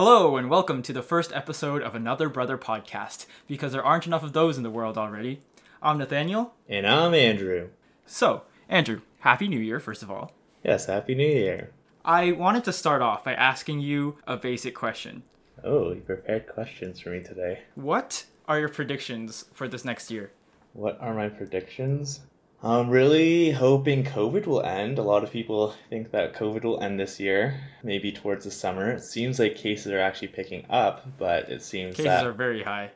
Hello, and welcome to the first episode of Another Brother podcast, because there aren't enough of those in the world already. I'm Nathaniel. And I'm Andrew. So, Andrew, Happy New Year, first of all. Yes, Happy New Year. I wanted to start off by asking you a basic question. Oh, you prepared questions for me today. What are your predictions for this next year? What are my predictions? I'm really hoping COVID will end. A lot of people think that COVID will end this year, maybe towards the summer. It seems like cases are actually picking up, but it seems Cases that are very high.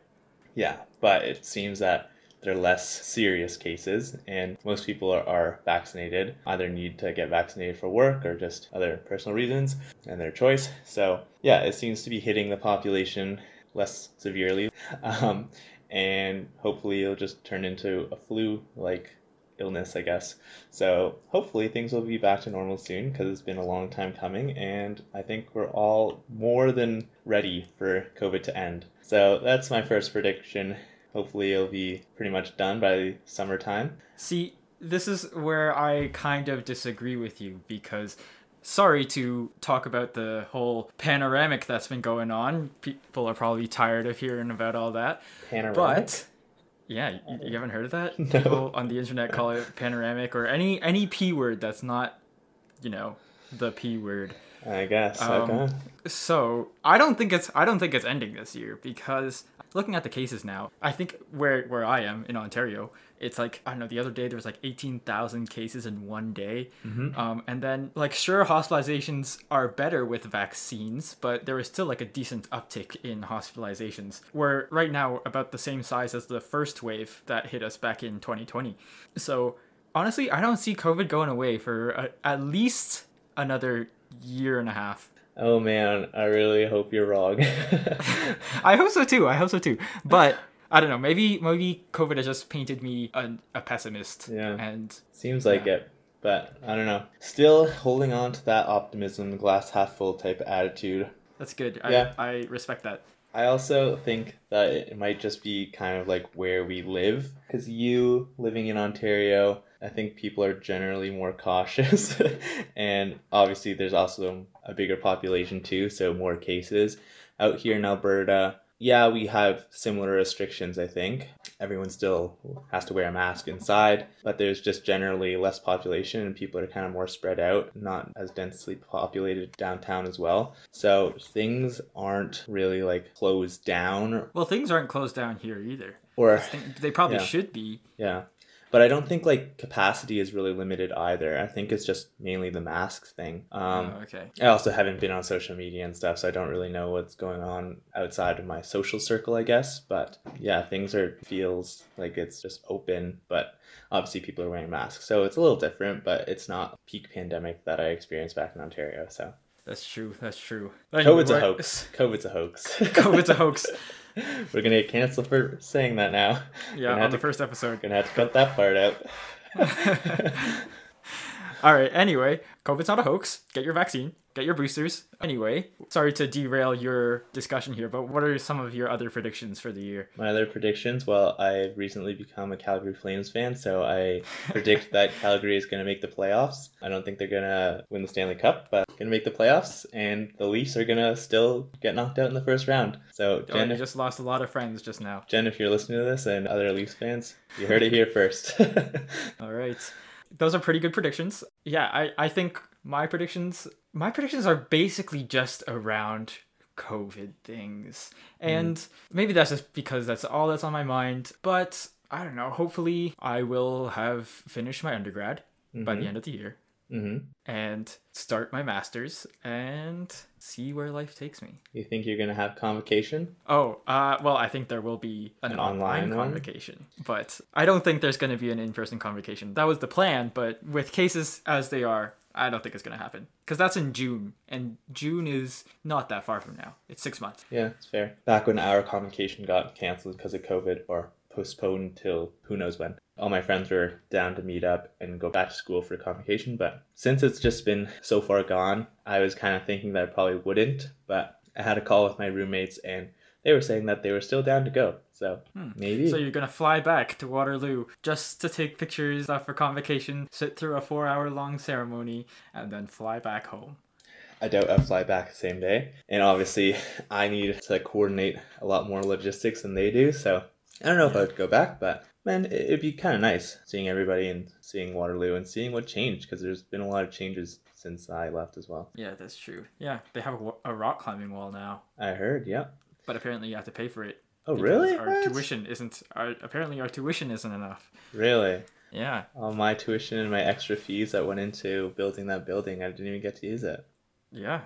yeah, but it seems that they're less serious cases, and most people are, are vaccinated. Either need to get vaccinated for work or just other personal reasons, and their choice. So yeah, it seems to be hitting the population less severely, um, and hopefully it'll just turn into a flu-like illness, I guess. So hopefully things will be back to normal soon because it's been a long time coming, and I think we're all more than ready for COVID to end. So that's my first prediction. Hopefully it'll be pretty much done by summertime. See, this is where I kind of disagree with you because sorry to talk about the whole panoramic that's been going on. People are probably tired of hearing about all that. Panoramic. But yeah, you, you haven't heard of that? No. People on the internet call it panoramic or any any p word that's not, you know, the p word. I guess. Um, okay. So I don't think it's I don't think it's ending this year because looking at the cases now, I think where where I am in Ontario, it's like I don't know. The other day there was like eighteen thousand cases in one day, um, and then like sure hospitalizations are better with vaccines, but there is still like a decent uptick in hospitalizations. We're right now about the same size as the first wave that hit us back in twenty twenty. So honestly, I don't see COVID going away for a, at least another year and a half. Oh man, I really hope you're wrong. I hope so too. I hope so too. But I don't know. Maybe maybe COVID has just painted me a, a pessimist. Yeah. And Seems like Yeah. it, but I don't know. Still holding on to that optimism, glass half full type attitude. that's good. Yeah. I, I respect that. I also think that it might just be kind of like where we live. Because you living in Ontario, I think people are generally more cautious. and obviously, there's also a bigger population too, so more cases. Out here in Alberta, yeah, we have similar restrictions, I think. Everyone still has to wear a mask inside, but there's just generally less population and people are kind of more spread out, not as densely populated downtown as well. So things aren't really like closed down Well, things aren't closed down here either. or they probably Yeah. should be. yeah. But I don't think like capacity is really limited either. I think it's just mainly the masks thing. Um, oh, okay. I also haven't been on social media and stuff, so I don't really know what's going on outside of my social circle, I guess. But yeah, things are feels like it's just open, but obviously people are wearing masks, so it's a little different. But it's not peak pandemic that I experienced back in Ontario. So That's true. That's true. COVID's a hoax. COVID's a hoax. COVID's a hoax. We're gonna get canceled for saying that now. Yeah, on the to- first episode. Gonna have to cut that part out. All right. Anyway, COVID's not a hoax. Get your vaccine. Get your boosters. Anyway, sorry to derail your discussion here, but what are some of your other predictions for the year? My other predictions, well, I've recently become a Calgary Flames fan, so I predict that Calgary is going to make the playoffs. I don't think they're going to win the Stanley Cup, but going to make the playoffs, and the Leafs are going to still get knocked out in the first round. So, Oh, Jen, you just lost a lot of friends just now. Jen, if you're listening to this and other Leafs fans, you heard it here first. All right. Those are pretty good predictions. Yeah, I, I think my predictions my predictions are basically just around COVID things. And maybe that's just because that's all that's on my mind. But I don't know. Hopefully I will have finished my undergrad by the end of the year hmm and start my masters and see where life takes me. You think you're going to have convocation? Oh, uh, well, I think there will be an, An online, online convocation, but I don't think there's going to be an in-person convocation. That was the plan, but with cases as they are, I don't think it's to happen because that's in June, and June is not that far from now. It's six months. Yeah, it's fair. Back when our convocation got canceled because of COVID or postponed till who knows when. All my friends were down to meet up and go back to school for convocation, but since it's just been so far gone, I was kind of thinking that I probably wouldn't. But I had a call with my roommates and they were saying that they were still down to go. So maybe. So you're gonna fly back to Waterloo just to take pictures uh, for convocation, sit through a four-hour-long ceremony, and then fly back home. I doubt I'll fly back the same day. And obviously, I need to coordinate a lot more logistics than they do. So I don't know if Yeah. I'd go back, but man, it- it'd be kind of nice seeing everybody and seeing Waterloo and seeing what changed because there's been a lot of changes since I left as well. Yeah, that's true. Yeah, they have a, a rock climbing wall now, I heard, yeah. but apparently you have to pay for it. Oh, really? Our What? tuition isn't. Our, apparently, our tuition isn't enough. Really? Yeah. All my tuition and my extra fees that went into building that building, I didn't even get to use it. Yeah.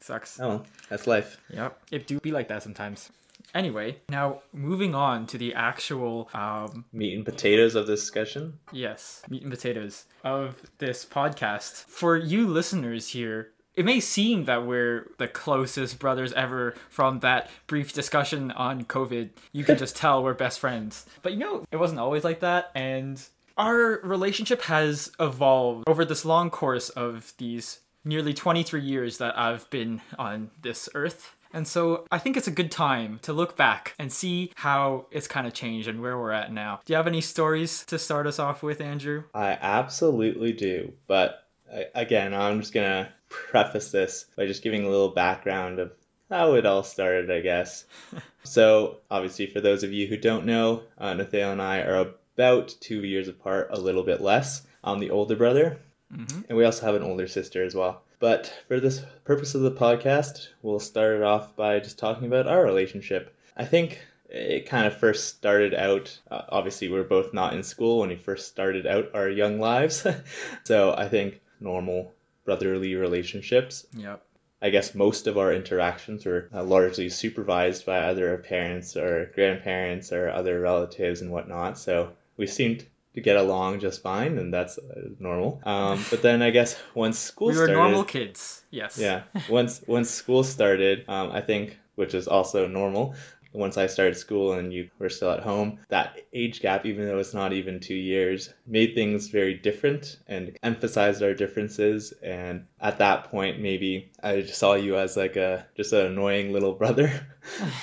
Sucks. Oh, that's life. Yep. It do be like that sometimes. Anyway, now moving on to the actual um Meat and potatoes of this discussion. yes, meat and potatoes of this podcast. For you listeners here, it may seem that we're the closest brothers ever from that brief discussion on COVID. You can just tell we're best friends. But you know, it wasn't always like that and our relationship has evolved over this long course of these nearly 23 years that I've been on this earth. And so I think it's a good time to look back and see how it's kind of changed and where we're at now. Do you have any stories to start us off with, Andrew? I absolutely do. But again, I'm just going to preface this by just giving a little background of how it all started, I guess. so, obviously, for those of you who don't know, uh, Nathaniel and I are about two years apart, a little bit less. I'm the older brother, Mm-hmm. and we also have an older sister as well. But for this purpose of the podcast, we'll start it off by just talking about our relationship. I think it kind of first started out, uh, obviously, we are both not in school when we first started out our young lives. so I think normal brotherly relationships. Yep. I guess most of our interactions were uh, largely supervised by either our parents or grandparents or other relatives and whatnot. So we seemed to get along just fine, and that's uh, normal. Um, but then I guess once school We were started, normal kids. Yes. yeah, once once school started, um, I think, which is also normal. Once I started school and you were still at home, that age gap, even though it's not even two years, made things very different and emphasized our differences. And at that point, maybe I just saw you as like a just an annoying little brother.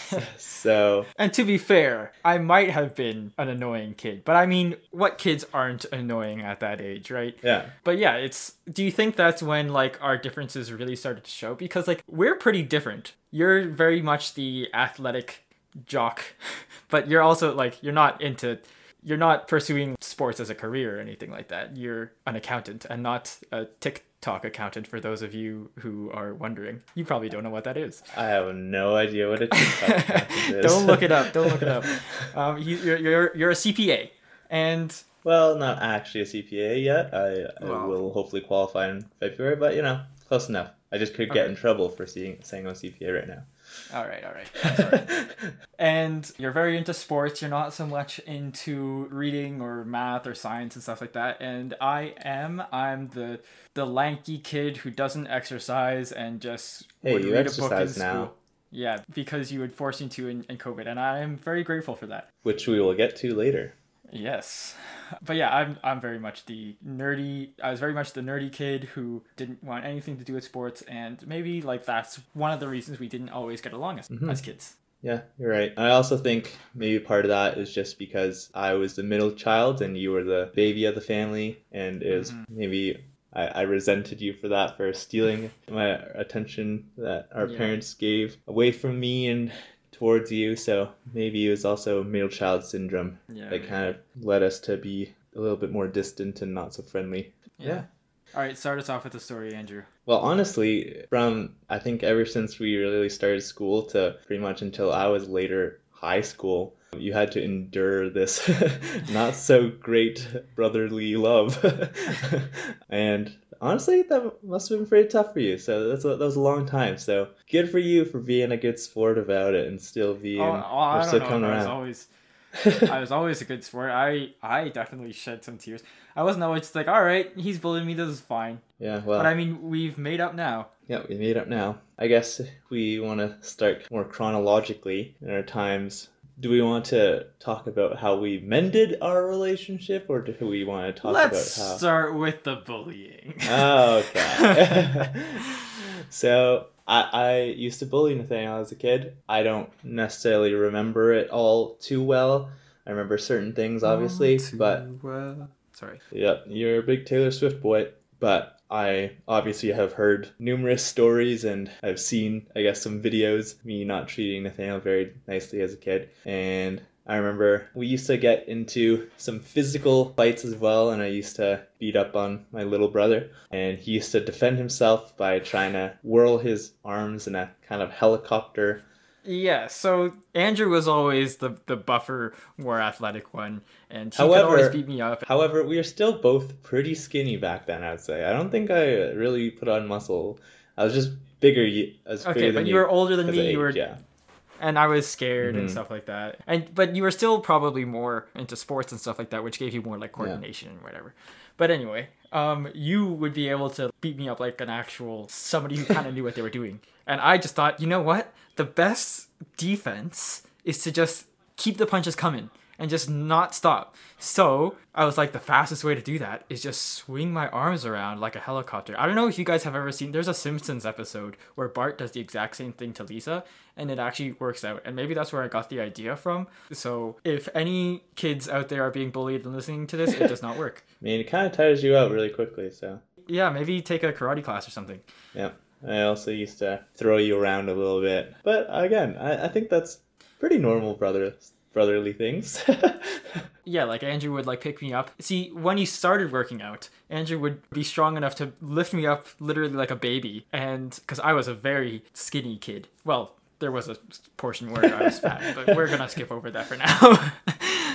so And to be fair, I might have been an annoying kid, but I mean, what kids aren't annoying at that age, right? yeah, But yeah, it's. Do you think that's when like our differences really started to show? Because like we're pretty different. You're very much the athletic jock, but you're also like you're not into. You're not pursuing sports as a career or anything like that. You're an accountant and not a TikTok accountant. For those of you who are wondering, you probably don't know what that is. I have no idea what a TikTok account is. don't look it up. Don't look it up. Um, you, you're, you're you're a CPA, and Well, not actually a CPA yet. I, I Wow. will hopefully qualify in February, but you know, close enough. I just could get Okay. in trouble for seeing, saying I'm a CPA right now. All right, all right. And you're very into sports. You're not so much into reading or math or science and stuff like that. And I am. I'm the the lanky kid who doesn't exercise and just Hey, would you read a book in exercise now. school. Yeah, because you would force me to in, in COVID, and I am very grateful for that. Which we will get to later. Yes. But yeah, I'm I'm very much the nerdy I was very much the nerdy kid who didn't want anything to do with sports and maybe like that's one of the reasons we didn't always get along as, Mhm. as kids. Yeah, you're right. I also think maybe part of that is just because I was the middle child and you were the baby of the family, and is Mhm. maybe I, I resented you for that, for stealing my attention that our Yeah. parents gave away from me and towards you. So maybe it was also middle child syndrome Yeah. that kind of led us to be a little bit more distant and not so friendly. yeah. All right, start us off with the story, Andrew. Well, honestly, from I think ever since we really started school to pretty much until I was later high school, you had to endure this not so great brotherly love. and honestly, that must have been pretty tough for you. So that's a, that was a long time. So good for you for being a good sport about it and still being oh, oh, I don't still coming I was around. always I was always a good sport. I I definitely shed some tears. I wasn't always just like, all right, he's bullying me. This is fine. yeah, well, But I mean, we've made up now. Yeah, we made up now. I guess we want to start more chronologically in our times. Do we want to talk about how we mended our relationship, or do we want to talk Let's about how? start with the bullying. Oh, okay. so I, I used to bully Nathaniel as a kid. I don't necessarily remember it all too well. I remember certain things, obviously, but well. sorry. Yep, you're a big Taylor Swift boy. But I obviously have heard numerous stories and I've seen, I guess, some videos me not treating Nathaniel very nicely as a kid. And I remember we used to get into some physical fights as well, and I used to beat up on my little brother. And he used to defend himself by trying to whirl his arms in a kind of helicopter. Yeah, so Andrew was always the, the buffer, more athletic one, and he However- could always beat me up. However, we were still both pretty skinny back then, I'd say. I don't think I really put on muscle. I was just bigger. I was Okay, bigger but you were older than me. You were yeah. and I was scared and Mhm. stuff like that. And but you were still probably more into sports and stuff like that, which gave you more like coordination and whatever. But anyway, um, you would be able to beat me up like an actual somebody who kind of knew what they were doing. And I just thought, you know what? The best defense is to just keep the punches coming and just not stop. So I was like, the fastest way to do that is just swing my arms around like a helicopter. I don't know if you guys have ever seen. There's a Simpsons episode where Bart does the exact same thing to Lisa, and it actually works out. And maybe that's where I got the idea from. So if any kids out there are being bullied and listening to this, it does not work. I mean, it kind of tires you out really quickly, so. Yeah, maybe take a karate class or something. Yeah. I also used to throw you around a little bit. But again, I, I think that's pretty normal brother brotherly things. Yeah, like Andrew would like pick me up. See, when he started working out, Andrew would be strong enough to lift me up literally like a baby. And because I was a very skinny kid. Well, there was a portion where I was fat, but we're gonna skip over that for now.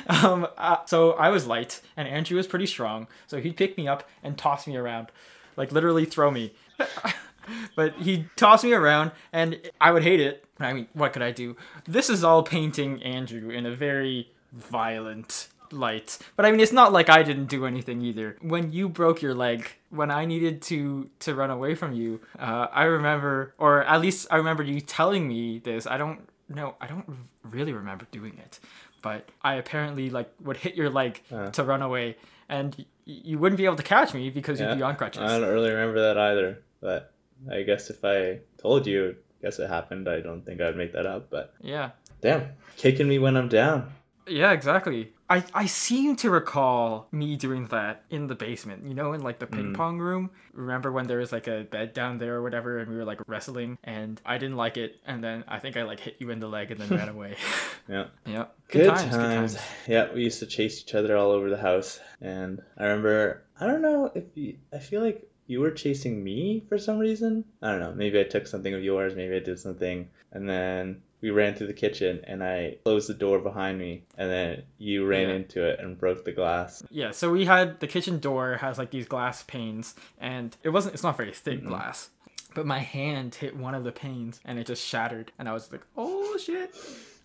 um, uh, so I was light, and Andrew was pretty strong. So he'd pick me up and toss me around, like literally throw me. but he'd toss me around, and I would hate it. I mean, what could I do? This is all painting Andrew in a very violent light. But I mean, it's not like I didn't do anything either. When you broke your leg, when I needed to to run away from you, uh, I remember, or at least I remember you telling me this. I don't know. I don't really remember doing it, but I apparently like would hit your leg Uh. to run away, and y- you wouldn't be able to catch me because you'd be on crutches. I don't really remember that either. But I guess if I told you, I guess it happened, I don't think I'd make that up. But yeah. damn, kicking me when I'm down. Yeah, exactly. I, I seem to recall me doing that in the basement, you know, in like the ping Mm. pong room. Remember when there was like a bed down there or whatever and we were like wrestling and I didn't like it and then I think I like hit you in the leg and then ran away. Yeah. yeah. Good, times. Yeah, we used to chase each other all over the house. And I remember, I don't know if you, I feel like you were chasing me for some reason. I don't know. Maybe I took something of yours. Maybe I did something. And then we ran through the kitchen and I closed the door behind me. And then you ran Yeah. into it and broke the glass. Yeah, so we had the kitchen door has like these glass panes and it wasn't it's not very thick Mm-mm. glass. But my hand hit one of the panes and it just shattered and I was like, "Oh shit."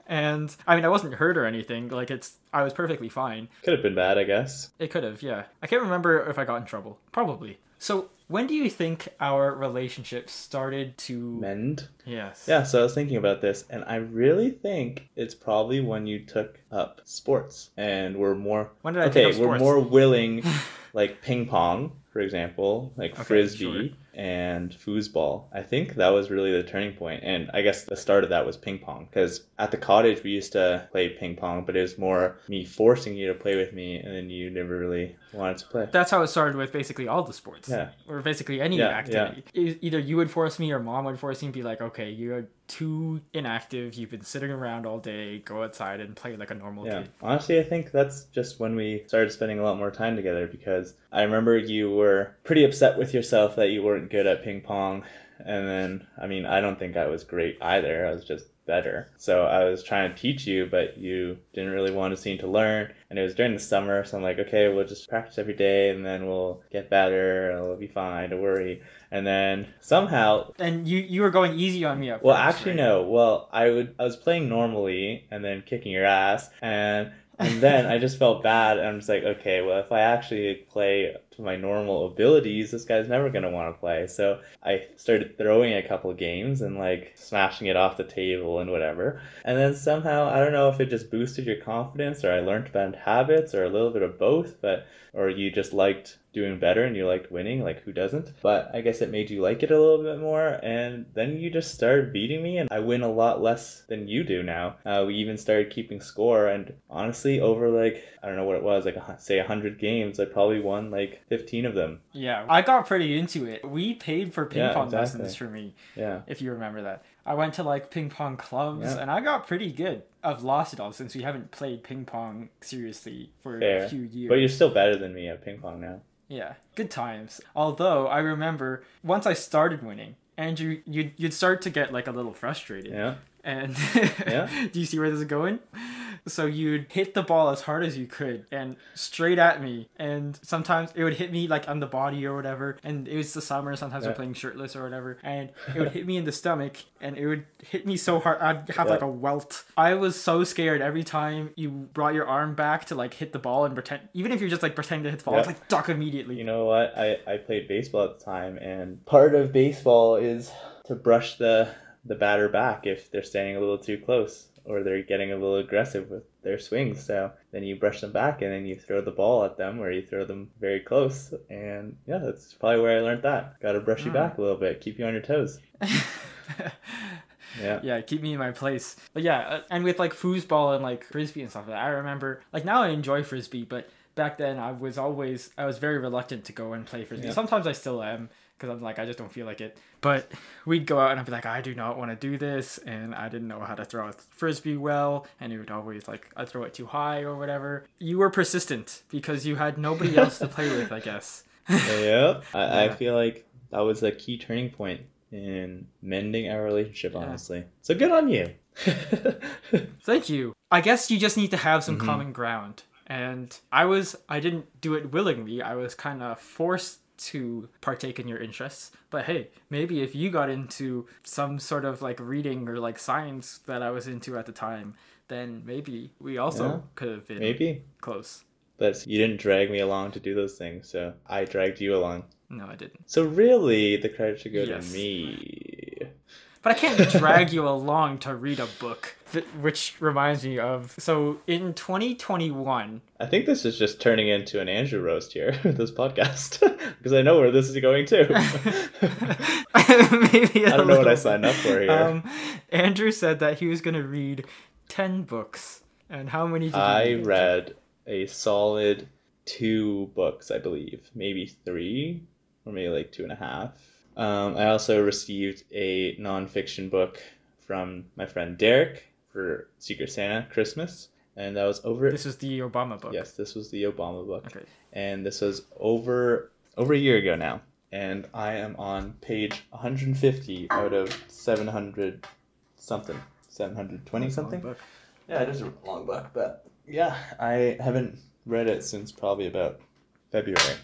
And I mean, I wasn't hurt or anything. Like it's I was perfectly fine. Could have been bad, I guess. It could have, yeah. I can't remember if I got in trouble. Probably. So, when do you think our relationship started to Mend. Yes. Yeah, so I was thinking about this, and I really think it's probably when you took up sports and were more When did I okay, take up we're more willing, like ping pong, for example, like Okay, frisbee and foosball. I think that was really the turning point, and I guess the start of that was ping pong. Because at the cottage we used to play ping pong, but it was more me forcing you to play with me, and then you never really wanted to play. That's how it started with basically all the sports. Yeah. Or basically any Yeah, activity. E- Either you would force me or mom would force me and be like, okay, you're too inactive. You've been sitting around all day. Go outside and play like a normal Yeah, kid. honestly, I think that's just when we started spending a lot more time together because I remember you were pretty upset with yourself that you weren't good at ping pong. And then, I mean, I don't think I was great either. I was just better. So I was trying to teach you, but you didn't really want to seem to learn. And it was during the summer, so I'm like, okay, we'll just practice every day and then we'll get better. It'll be fine, don't worry. And then somehow And you you were going easy on me at well, first, actually, right? no. Well, I would. I was playing normally and then kicking your ass, and and then I just felt bad, and I'm just like, okay, well, if I actually play my normal abilities, this guy's never gonna want to play. So I started throwing a couple games and like smashing it off the table and whatever. And then somehow, I don't know if it just boosted your confidence, or I learned bad habits, or a little bit of both, but or you just liked doing better and you liked winning, like who doesn't? But I guess it made you like it a little bit more, and then you just started beating me, and I win a lot less than you do now. Uh, we even started keeping score, and honestly, over like I don't know what it was, like say hundred games, I probably won like 15 of them. Yeah, I got pretty into it. We paid for ping Yeah, pong exactly. lessons for me, Yeah. if you remember that. I went to like ping pong clubs Yeah. and I got pretty good. I've lost it all since we haven't played ping pong seriously for a few years. But you're still better than me at ping pong now. Yeah, good times. Although I remember once I started winning, Andrew, you'd, you'd start to get like a little frustrated. Yeah. And Yeah. do you see where this is going? So you'd hit the ball as hard as you could and straight at me. And sometimes it would hit me like on the body or whatever. And it was the summer, sometimes we're playing shirtless or whatever. And it would hit me in the stomach and it would hit me so hard I'd have like a welt. I was so scared every time you brought your arm back to like hit the ball and pretend even if you're just like pretending to hit the ball, Yeah. it's like duck immediately. You know what? I, I played baseball at the time, and part of baseball is to brush the, the batter back if they're standing a little too close or they're getting a little aggressive with their swings. So then you brush them back and then you throw the ball at them or you throw them very close. And yeah, that's probably where I learned that. Got to brush you Mm. back a little bit, keep you on your toes. Yeah. yeah, keep me in my place. But yeah, uh, and with like foosball and like frisbee and stuff like that, I remember like now I enjoy frisbee, but back then I was always I was very reluctant to go and play frisbee. Yeah. Sometimes I still am because I'm like I just don't feel like it. But we'd go out and I'd be like I do not want to do this, and I didn't know how to throw a frisbee well, and it would always like I throw it too high or whatever. You were persistent because you had nobody else to play with, I guess. yep. I, I feel like that was a key turning point in mending our relationship, Yeah. honestly. So good on you. Thank you. I guess you just need to have some Mhm. common ground. And I was I didn't do it willingly. I was kind of forced to partake in your interests. But hey, maybe if you got into some sort of like reading or like science that I was into at the time, then maybe we also Yeah. could have been Maybe. close. But you didn't drag me along to do those things, so I dragged you along. No, I didn't. So really, the credit should go Yes. to me. But I can't drag you along to read a book. Th- Which reminds me of so in 2021, I think this is just turning into an Andrew roast here, this podcast, because I know where this is going too. Maybe I don't know what I signed up for here. Um, Andrew said that he was going to read 10 books. And how many did you I read? read a solid two books, I believe, maybe three, or maybe like two and a half. Um, I also received a nonfiction book from my friend Derek for Secret Santa Christmas, and that was over. This is the Obama book. Yes, this was the Obama book, Okay. and this was over over a year ago now. And I am on page 150 out of 700 something, 720 That's a long something. book. Yeah, it is a long book, but yeah, I haven't read it since probably about February.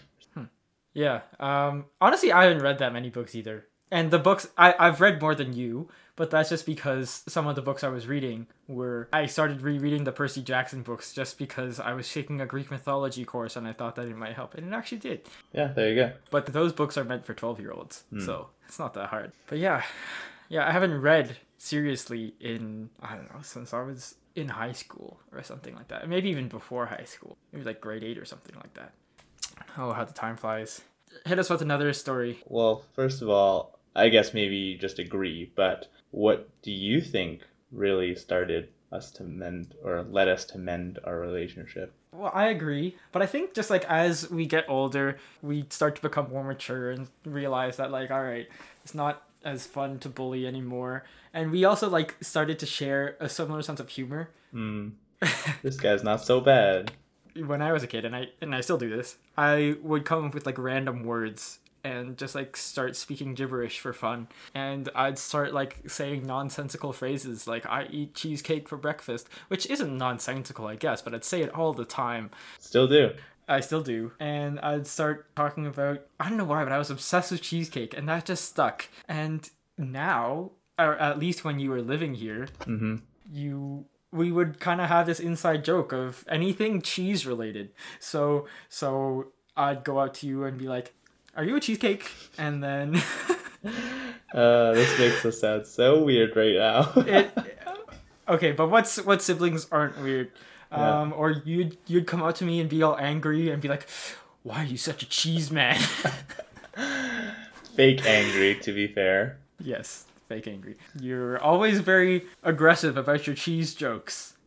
Yeah. Um, honestly, I haven't read that many books either. And the books, I, I've read more than you, but that's just because some of the books I was reading were. I started rereading the Percy Jackson books just because I was taking a Greek mythology course and I thought that it might help. And it actually did. Yeah, there you go. But those books are meant for 12 year olds, Hmm. so it's not that hard. But yeah, yeah, I haven't read seriously in, I don't know, since I was in high school or something like that. Maybe even before high school. Maybe like grade 8 or something like that. Oh, how the time flies. Hit us with another story. Well, first of all, I guess maybe you just agree, but what do you think really started us to mend or led us to mend our relationship? Well, I agree, but I think just like as we get older, we start to become more mature and realize that like, all right, it's not as fun to bully anymore. And we also like started to share a similar sense of humor. Hmm, this guy's not so bad. When I was a kid, and I and I still do this, I would come up with like random words and just like start speaking gibberish for fun. And I'd start like saying nonsensical phrases like "I eat cheesecake for breakfast," which isn't nonsensical, I guess, but I'd say it all the time. Still do. I still do. And I'd start talking about I don't know why, but I was obsessed with cheesecake, and that just stuck. And now, or at least when you were living here, Mm-hmm. you we would kind of have this inside joke of anything cheese related. So so I'd go out to you and be like, "Are you a cheesecake?" And then Uh, this makes us sound so weird right now. it okay, but what's what siblings aren't weird? Yeah. Um, or you'd you'd come out to me and be all angry and be like, "Why are you such a cheese man?" Fake angry, to be fair. yes, fake angry. You're always very aggressive about your cheese jokes.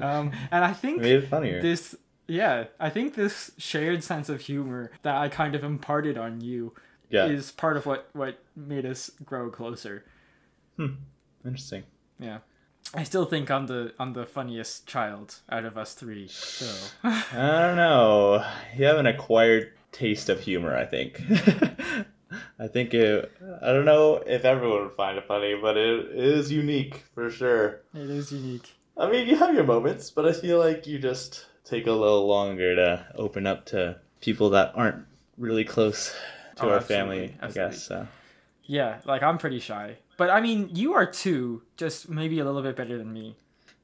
Um, and I think Made it funnier. this Yeah, I think this shared sense of humor that I kind of imparted on you Yeah. is part of what what made us grow closer. Hmm. Interesting. Yeah. I still think I'm the I'm the funniest child out of us three. So I don't know. You have an acquired taste of humor, I think. I think it, I don't know if everyone would find it funny, but it is unique for sure. it is unique. I mean, you have your moments, but I feel like you just take a little longer to open up to people that aren't really close to Oh, our absolutely, family, I guess. So. Yeah, like I'm pretty shy. But I mean, you are too, just maybe a little bit better than me.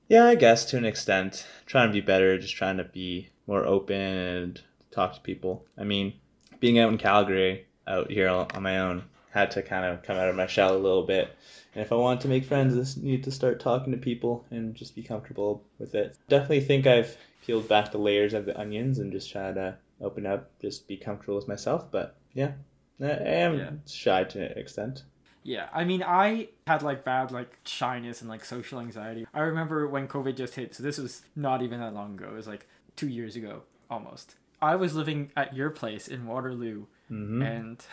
Yeah, I guess to an extent. Trying to be better, just trying to be more open and talk to people. I mean, being out in Calgary, out here on on my own, had to kind of come out of my shell a little bit. And if I wanted to make friends, I just need to start talking to people and just be comfortable with it. Definitely think I've peeled back the layers of the onions and just try to open up, just be comfortable with myself. But yeah, I I am Yeah. shy to an extent. Yeah, I mean, I had like bad like shyness and like social anxiety. I remember when COVID just hit, so this was not even that long ago. It was like two years ago almost. I was living at your place in Waterloo, hmm and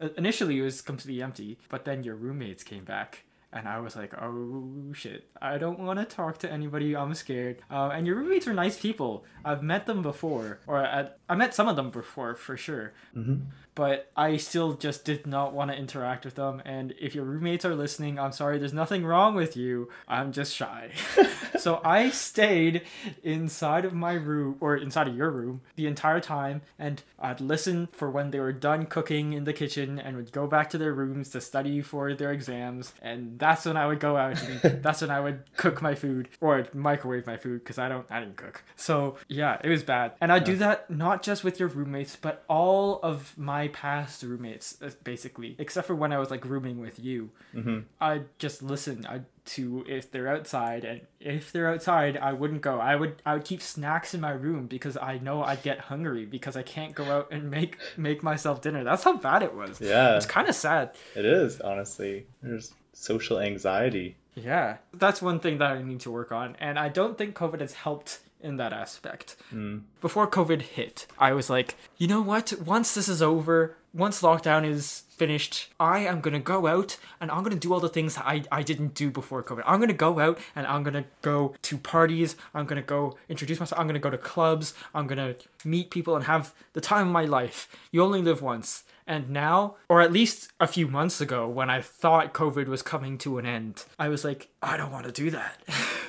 initially it was completely empty, but then your roommates came back. And I was like, oh shit, I don't want to talk to anybody. I'm scared. Uh, and your roommates are nice people. I've met them before, or I, I met some of them before for sure hmm but I still just did not want to interact with them. And if your roommates are listening, I'm sorry, there's nothing wrong with you. I'm just shy. so I stayed inside of my room or inside of your room the entire time, and I'd listen for when they were done cooking in the kitchen and would go back to their rooms to study for their exams. And that's when I would go out and that's when I would cook my food or microwave my food because I don't, I didn't cook. So yeah, it was bad. And I do that not just with your roommates, but all of my past roommates, uh, basically, except for when I was like rooming with you. hmm I just listen I, to if they're outside, and if they're outside, I wouldn't go. I would I would keep snacks in my room because I know I'd get hungry because I can't go out and make make myself dinner. That's how bad it was. Yeah. It's kind of sad. It is, honestly. There's social anxiety. Yeah, that's one thing that I need to work on, and I don't think COVID has helped in that aspect. Mm. Before COVID hit, I was like, you know what? Once this is over, once lockdown is finished, I am gonna go out and I'm gonna do all the things that I, I didn't do before COVID. I'm gonna go out and I'm gonna go to parties. I'm gonna go introduce myself. I'm gonna go to clubs. I'm gonna meet people and have the time of my life. You only live once. And now, or at least a few months ago, when I thought COVID was coming to an end, I was like, I don't want to do that.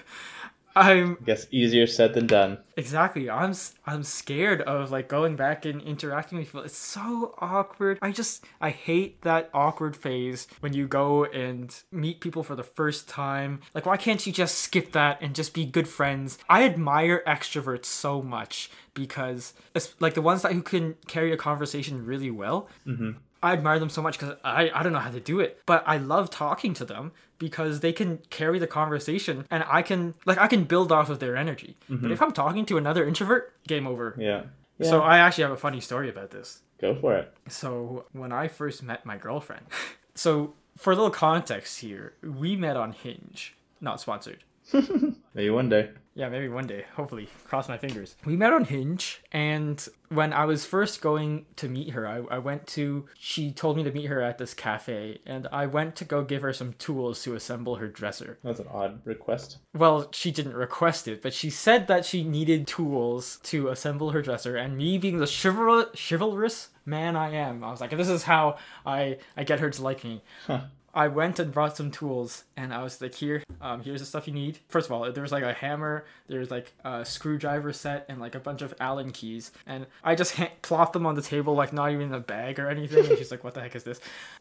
I'm I guess easier said than done. Exactly. I'm I'm scared of like going back and interacting with people. It's so awkward. I just I hate that awkward phase when you go and meet people for the first time. Like why can't you just skip that and just be good friends? I admire extroverts so much because it's like the ones that who can carry a conversation really well. Mm-hmm. I admire them so much because I, I don't know how to do it, but I love talking to them because they can carry the conversation and I can like I can build off of their energy. But mm-hmm. if I'm talking to another introvert, game over. Yeah. yeah. So I actually have a funny story about this. go for it. So when I first met my girlfriend, so for a little context here, we met on Hinge, not sponsored. Maybe one day. Yeah, maybe one day. Hopefully, cross my fingers. We met on Hinge, and when I was first going to meet her, I, I went to. She told me to meet her at this cafe, and I went to go give her some tools to assemble her dresser. That's an odd request. Well, she didn't request it, but she said that she needed tools to assemble her dresser, and me being the chival- chivalrous man I am, I was like, this is how I, I get her to like me. Huh. I went and brought some tools, and I was like, "Here, um, here's the stuff you need." First of all, there was like a hammer, there was like a screwdriver set, and like a bunch of Allen keys, and I just ha- plopped them on the table, like not even in a bag or anything. And she's like, "What the heck is this?"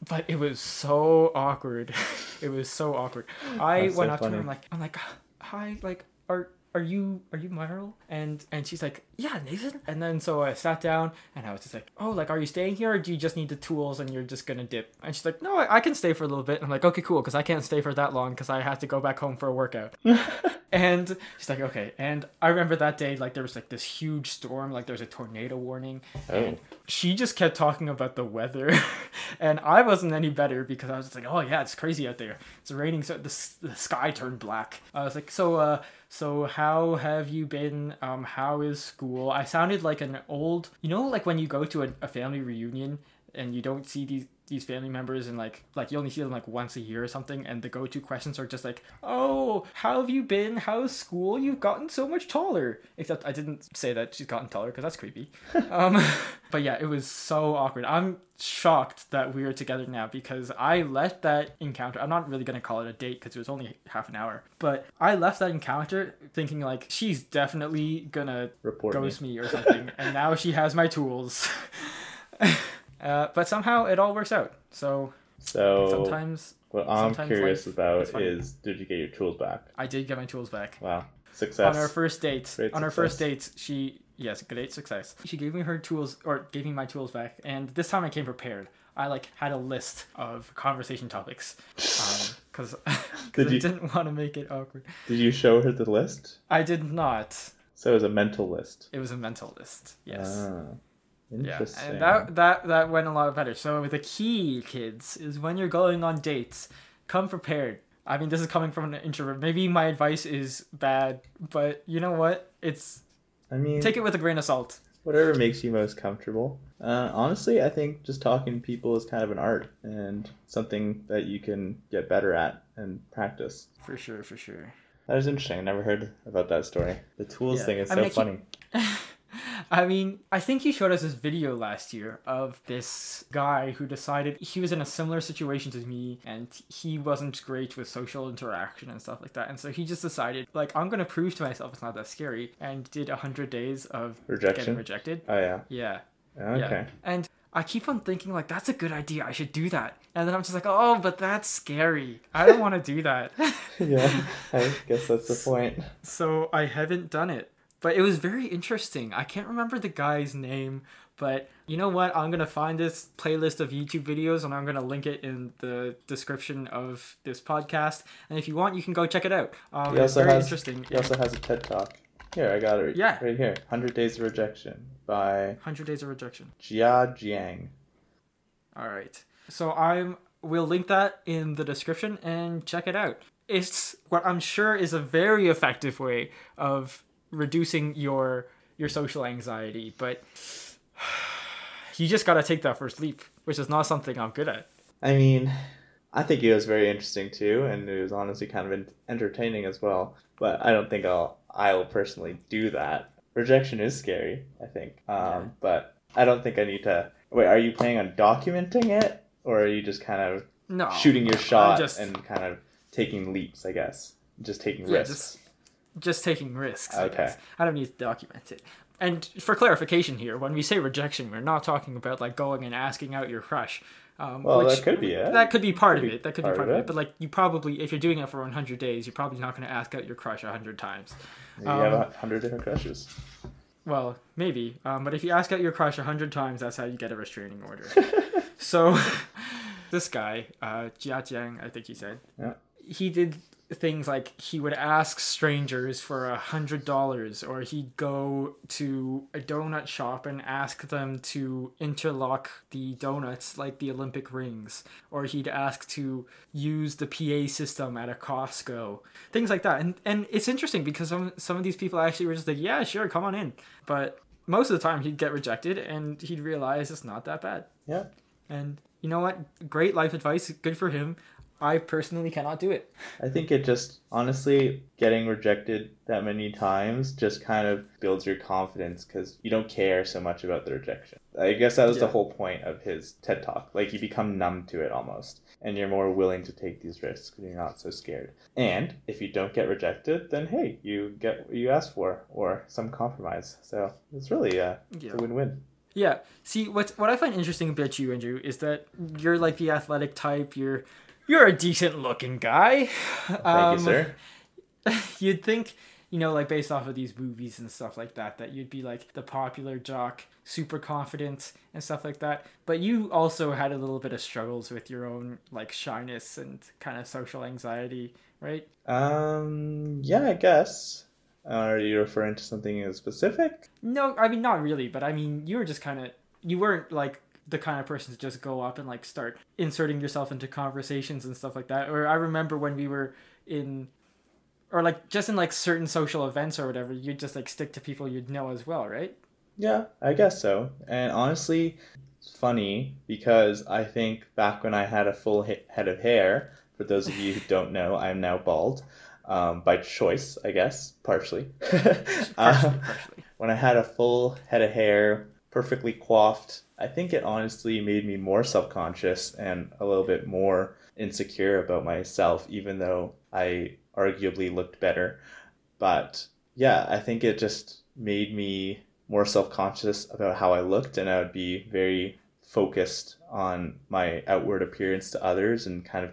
But it was so awkward. it was so awkward. I That's so went up to funny. her, I'm like, I'm like, "Hi, like, are are you are you Meryl? And and she's like, yeah, Nathan. And then so I sat down and I was just like, oh, like, are you staying here or do you just need the tools and you're just gonna dip? And she's like, no, I, I can stay for a little bit. And I'm like, okay, cool, because I can't stay for that long because I have to go back home for a workout. And she's like, okay. And I remember that day, like there was like this huge storm, like there was a tornado warning. Oh. She just kept talking about the weather, and I wasn't any better because I was just like, oh yeah, it's crazy out there. It's raining, so the, the sky turned black. I was like, so uh, so how have you been? Um, how is school? I sounded like an old, you know, like when you go to a, a family reunion and you don't see these these family members and like like you only see them like once a year or something and the go-to questions are just like oh how have you been? How's school? You've gotten so much taller. Except i didn't say that she's gotten taller because that's creepy. Um but yeah it was so awkward. I'm shocked that we're together now because i left that encounter i'm not really going to call it a date because it was only half an hour but i left that encounter thinking like she's definitely gonna Report me. ghost me or something and now she has my tools uh, but somehow it all works out so So sometimes what I'm sometimes curious about is did you get your tools back? i did get my tools back Wow. Success. on our first date Great on our first date she yes great success she gave me her tools or gave me my tools back and this time i came prepared i like had a list of conversation topics because i Did you- didn't want to make it awkward Did you show her the list? i did not So it was a mental list. it was a mental list yes Ah, yeah interesting. and that that that went a lot better so the key kids is when you're going on dates come prepared i mean this is coming from an introvert maybe my advice is bad but you know what it's I mean, take it with a grain of salt whatever makes you most comfortable. Uh, honestly, I think just talking to people is kind of an art and something that you can get better at and practice. For sure, for sure. That is interesting. I never heard about that story. The tools Yeah. thing is I so mean, funny. I mean, I think you showed us this video last year of this guy who decided he was in a similar situation to me and he wasn't great with social interaction and stuff like that. And so he just decided, like, I'm going to prove to myself it's not that scary and did 100 days of getting Rejection. rejected. Oh yeah. Yeah. Okay. Yeah. And I keep on thinking, like, that's a good idea. I should do that. And then I'm just like, oh, but that's scary. I don't want to do that. yeah. I guess that's the point. so I haven't done it. But it was very interesting. I can't remember the guy's name, but you know what? I'm gonna find this playlist of YouTube videos and I'm gonna link it in the description of this podcast. And if you want, you can go check it out. Um, He it's also very has- interesting. He also has a TED talk. Here, I got it. Yeah. Right here. 100 Days of Rejection by 100 Days of Rejection. Jia Jiang. All right. So I'm we'll link that in the description and check it out. It's what I'm sure is a very effective way of reducing your your social anxiety, but you just got to take that first leap, which is not something I'm good at. I mean, I think it was very interesting too, and it was honestly kind of entertaining as well. But I don't think I'll I'll personally do that. Rejection is scary, I think. Um, Yeah. But I don't think I need to. Wait, are you planning on documenting it, or are you just kind of No. shooting your shot just- and kind of taking leaps? I guess just taking Yeah, risks. just- Just taking risks. I Okay. guess. I don't need to document it. And for clarification here, when we say rejection, we're not talking about like going and asking out your crush. Um, Well, which, that could be it. That could be part Could of be it. That could be part part of it. it. But like, you probably, if you're doing it for 100 days, you're probably not going to ask out your crush 100 times. you have um, a hundred different crushes. Well, maybe. Um, but if you ask out your crush 100 times, that's how you get a restraining order. so, this guy, uh, Jia Jiang, I think he said, Yeah. he did things like he would ask strangers for a hundred dollars or he'd go to a donut shop and ask them to interlock the donuts like the olympic rings or he'd ask to use the pa system at a costco things like that. And and it's interesting because some some of these people actually were just like yeah sure come on in. But most of the time he'd get rejected and he'd realize it's not that bad. Yeah. and you know what? Great life advice good for him i personally cannot do it I think it just honestly getting rejected that many times just kind of builds your confidence because you don't care so much about the rejection. I guess that was the whole point of his TED talk. Like you become numb to it almost, and you're more willing to take these risks because you're not so scared. And if you don't get rejected, then hey, you get what you asked for or some compromise. So it's really uh, it's Yeah. a win-win. Yeah. See, what what I find interesting about you, Andrew, is that you're like the athletic type. You're you're a decent looking guy. Thank Um, you, sir. You'd think you know, like based off of these movies and stuff like that, that you'd be like the popular jock, super confident and stuff like that. But you also had a little bit of struggles with your own like shyness and kind of social anxiety, right? Um, yeah, I guess. Are you referring to something specific? No, I mean not really, but I mean you were just kind of you weren't like the kind of person to just go up and like start inserting yourself into conversations and stuff like that. Or I remember when we were in or like just in like certain social events or whatever, you'd just like stick to people you'd know as well, right? Yeah, I guess so. And honestly, it's funny because I think back when I had a full head of hair, for those of you who don't know, I'm now bald. Um, by choice, I guess, partially. partially, uh, partially. When I had a full head of hair, perfectly coiffed, I think it honestly made me more self conscious and a little bit more insecure about myself, even though I arguably looked better. But yeah, I think it just made me more self conscious about how I looked, and I would be very focused on my outward appearance to others and kind of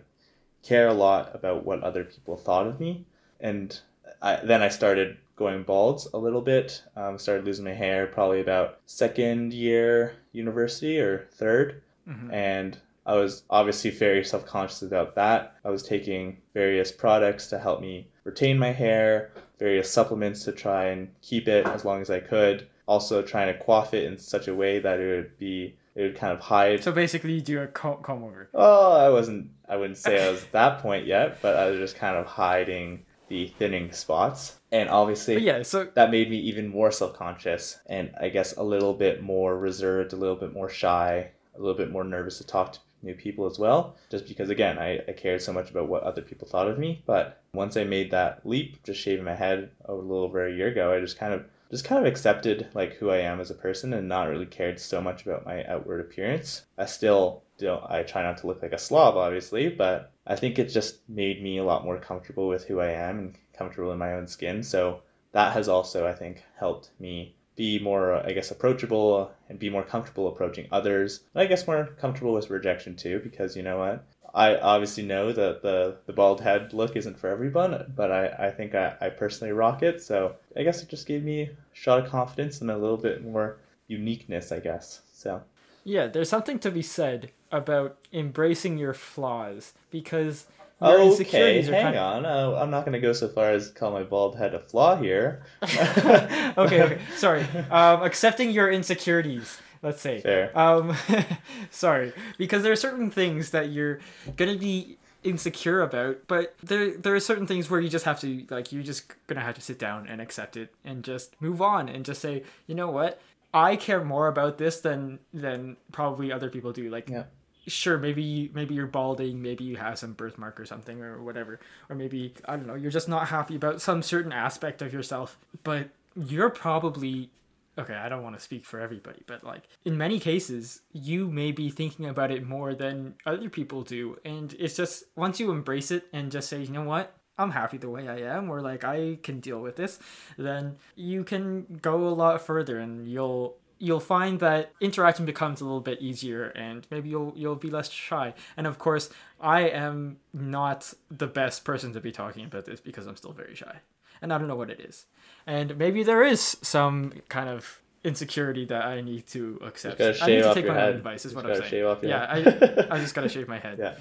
care a lot about what other people thought of me. And I, then I started going bald a little bit. Um, started losing my hair probably about second year university or 3rd mm-hmm. and I was obviously very self conscious about that. I was taking various products to help me retain my hair, various supplements to try and keep it as long as I could. Also, trying to coif it in such a way that it would be it would kind of hide. So basically, you do a comb, over. Oh, I wasn't. I wouldn't say I was that point yet, but I was just kind of hiding the thinning spots. And obviously, but yeah, so that made me even more self conscious and I guess a little bit more reserved, a little bit more shy, a little bit more nervous to talk to new people as well, just because, again, I, I cared so much about what other people thought of me. But once I made that leap, just shaving my head a little over a year ago, I just kind of just kind of accepted like who I am as a person and not really cared so much about my outward appearance. I still don't I try not to look like a slob obviously, but I think it just made me a lot more comfortable with who I am and comfortable in my own skin. So that has also I think helped me be more, I guess, approachable and be more comfortable approaching others. And I guess more comfortable with rejection too, because you know what? I obviously know that the, the bald head look isn't for everyone, but I, I think I, I personally rock it. So I guess it just gave me a shot of confidence and a little bit more uniqueness, I guess. So. Yeah, there's something to be said about embracing your flaws because your okay, hang kind of... on. Uh, I'm not going to go so far as call my bald head a flaw here. okay, okay. Sorry. Um, accepting your insecurities. Let's say. Fair. Um, sorry, because there are certain things that you're going to be insecure about, but there there are certain things where you just have to like you're just gonna have to sit down and accept it and just move on and just say, you know what, I care more about this than than probably other people do. Like yeah. sure maybe maybe you're balding maybe you have some birthmark or something or whatever. Or maybe i don't know you're just not happy about some certain aspect of yourself. But you're probably okay i don't want to speak for everybody but like in many cases you may be thinking about it more than other people do. And it's just once you embrace it and just say you know what I'm happy the way I am, or like I can deal with this, then you can go a lot further and you'll you'll find that interaction becomes a little bit easier and maybe you'll you'll be less shy. And of course i am not the best person to be talking about this because i'm still very shy. And i don't know what it is. And maybe there is some kind of insecurity that i need to accept. I need to take my head. own advice is what i'm saying. yeah I, I just gotta shave my head. Yeah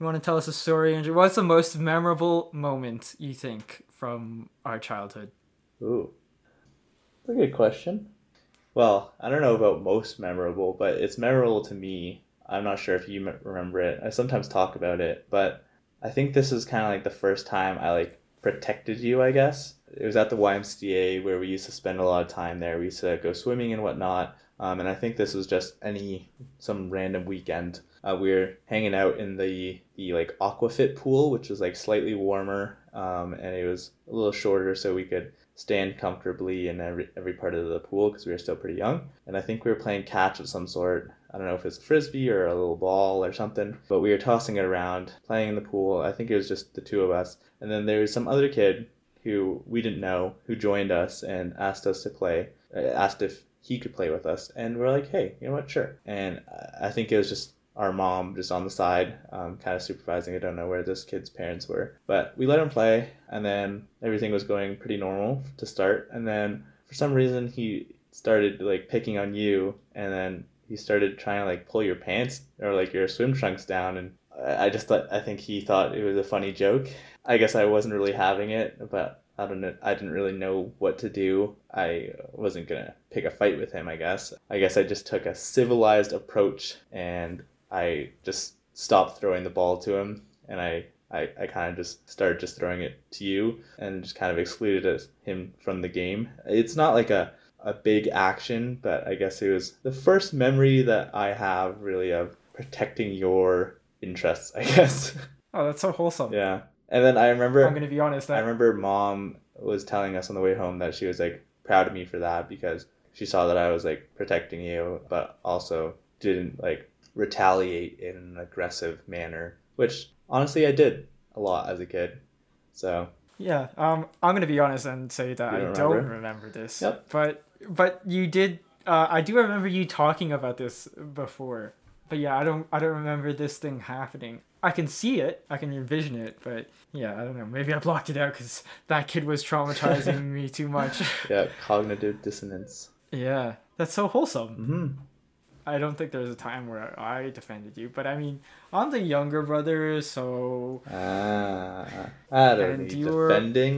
you want to tell us a story andrew what's the most memorable moment you think from our childhood ooh that's a good question well, I don't know about most memorable, but it's memorable to me. I'm not sure if you remember it. I sometimes talk about it, but I think this is kind of like the first time I like protected you, I guess. It was at the YMCA where we used to spend a lot of time there. We used to go swimming and whatnot. Um, and I think this was just any some random weekend. Uh, we were hanging out in the the like aquafit pool, which was like slightly warmer, um, and it was a little shorter, so we could stand comfortably in every, every part of the pool because we were still pretty young. And I think we were playing catch of some sort. I don't know if it's a frisbee or a little ball or something, but we were tossing it around, playing in the pool. I think it was just the two of us. And then there was some other kid who we didn't know who joined us and asked us to play, uh, asked if he could play with us. And we're like, hey, you know what? Sure. And I think it was just our mom just on the side, um, kind of supervising. I don't know where this kid's parents were, but we let him play, and then everything was going pretty normal to start. And then for some reason, he started like picking on you, and then he started trying to like pull your pants or like your swim trunks down, and I just thought I think he thought it was a funny joke. I guess I wasn't really having it, but I don't know. I didn't really know what to do. I wasn't gonna pick a fight with him. I guess. I guess I just took a civilized approach and I just stopped throwing the ball to him, and I. I, I kind of just started just throwing it to you and just kind of excluded him from the game. It's not like a, a big action, but I guess it was the first memory that I have really of protecting your interests, I guess. Oh, that's so wholesome. yeah. And then I remember I'm gonna be honest. I remember mom was telling us on the way home that she was like proud of me for that because she saw that I was like protecting you, but also didn't like retaliate in an aggressive manner, which honestly I did a lot as a kid. So yeah. Um, I'm gonna be honest and say that You I don't don't remember? remember this. Yep. But but you did. Uh, I do remember you talking about this before. But yeah, I don't. I don't remember this thing happening. I can see it. I can envision it. But yeah, I don't know. Maybe I blocked it out because that kid was traumatizing me too much. yeah, cognitive dissonance. yeah, that's so wholesome. hmm I don't think there's a time where I defended you, but I mean, I'm the younger brother, so Ah, I don't And need you were- defending.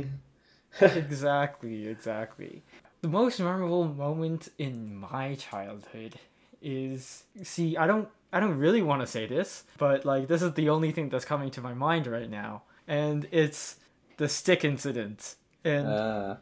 exactly, exactly. The most memorable moment in my childhood is see, I don't I don't really want to say this, but like this is the only thing that's coming to my mind right now, and it's the stick incident. And Ah,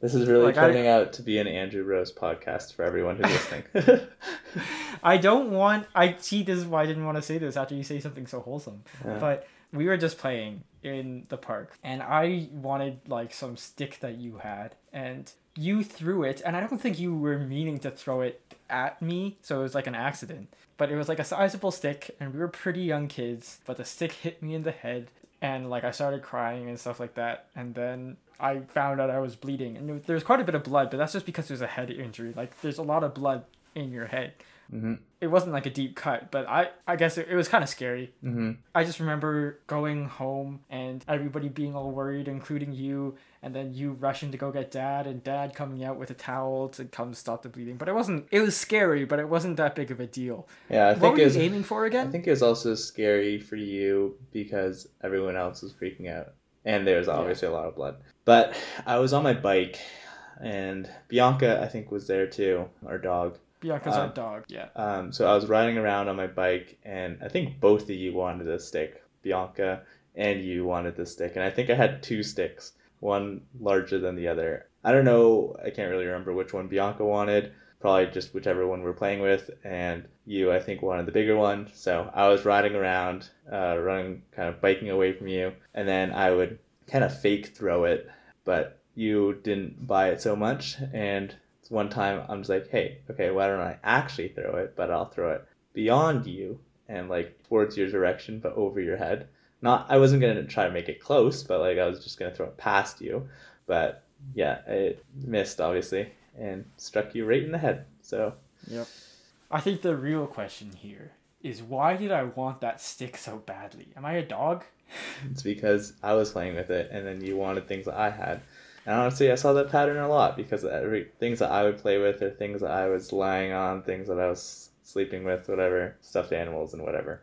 this is really Like, I- turning out to be an Andrew roast podcast for everyone who's listening. I don't want. I see. This is why I didn't want to say this after you say something so wholesome. Yeah. But we were just playing in the park, and I wanted like some stick that you had, and you threw it, and I don't think you were meaning to throw it at me, so it was like an accident. But it was like a sizable stick, and we were pretty young kids. But the stick hit me in the head, and like I started crying and stuff like that, and then. I found out I was bleeding, and there- there was quite a bit of blood, but that's just because there's a head injury. Like, there's a lot of blood in your head hmm it wasn't like a deep cut, but I I guess it, it was kind of scary. hmm I just remember going home and everybody being all worried, including you, and then you rushing to go get dad, and dad coming out with a towel to come stop the bleeding. But it wasn't. It was scary, but it wasn't that big of a deal. Yeah, I what think were it you was. aiming for again? I think it was also scary for you because everyone else was freaking out, and there was obviously a lot of blood. But I was on my bike, and Bianca, I think, was there too, our dog. Bianca's our um, dog. Yeah. Um, so I was riding around on my bike, and I think both of you wanted a stick. Bianca and you wanted the stick, and I think I had two sticks, one larger than the other. I don't know. I can't really remember which one Bianca wanted. Probably just whichever one we're playing with, and you, I think, wanted the bigger one. So I was riding around, uh, running, kind of biking away from you, and then I would kind of fake throw it, but you didn't buy it so much, and one time I'm just like, hey, okay, why don't I actually throw it, but I'll throw it beyond you and like towards your direction, but over your head. Not, I wasn't gonna try to make it close, but like I was just gonna throw it past you. But yeah, it missed obviously and struck you right in the head. So Yep. I think the real question here is why did I want that stick so badly? Am I a dog? it's because I was playing with it, and then you wanted things that I had. And honestly, I saw that pattern a lot because every things that I would play with are things that I was lying on, things that I was sleeping with, whatever, stuffed animals and whatever.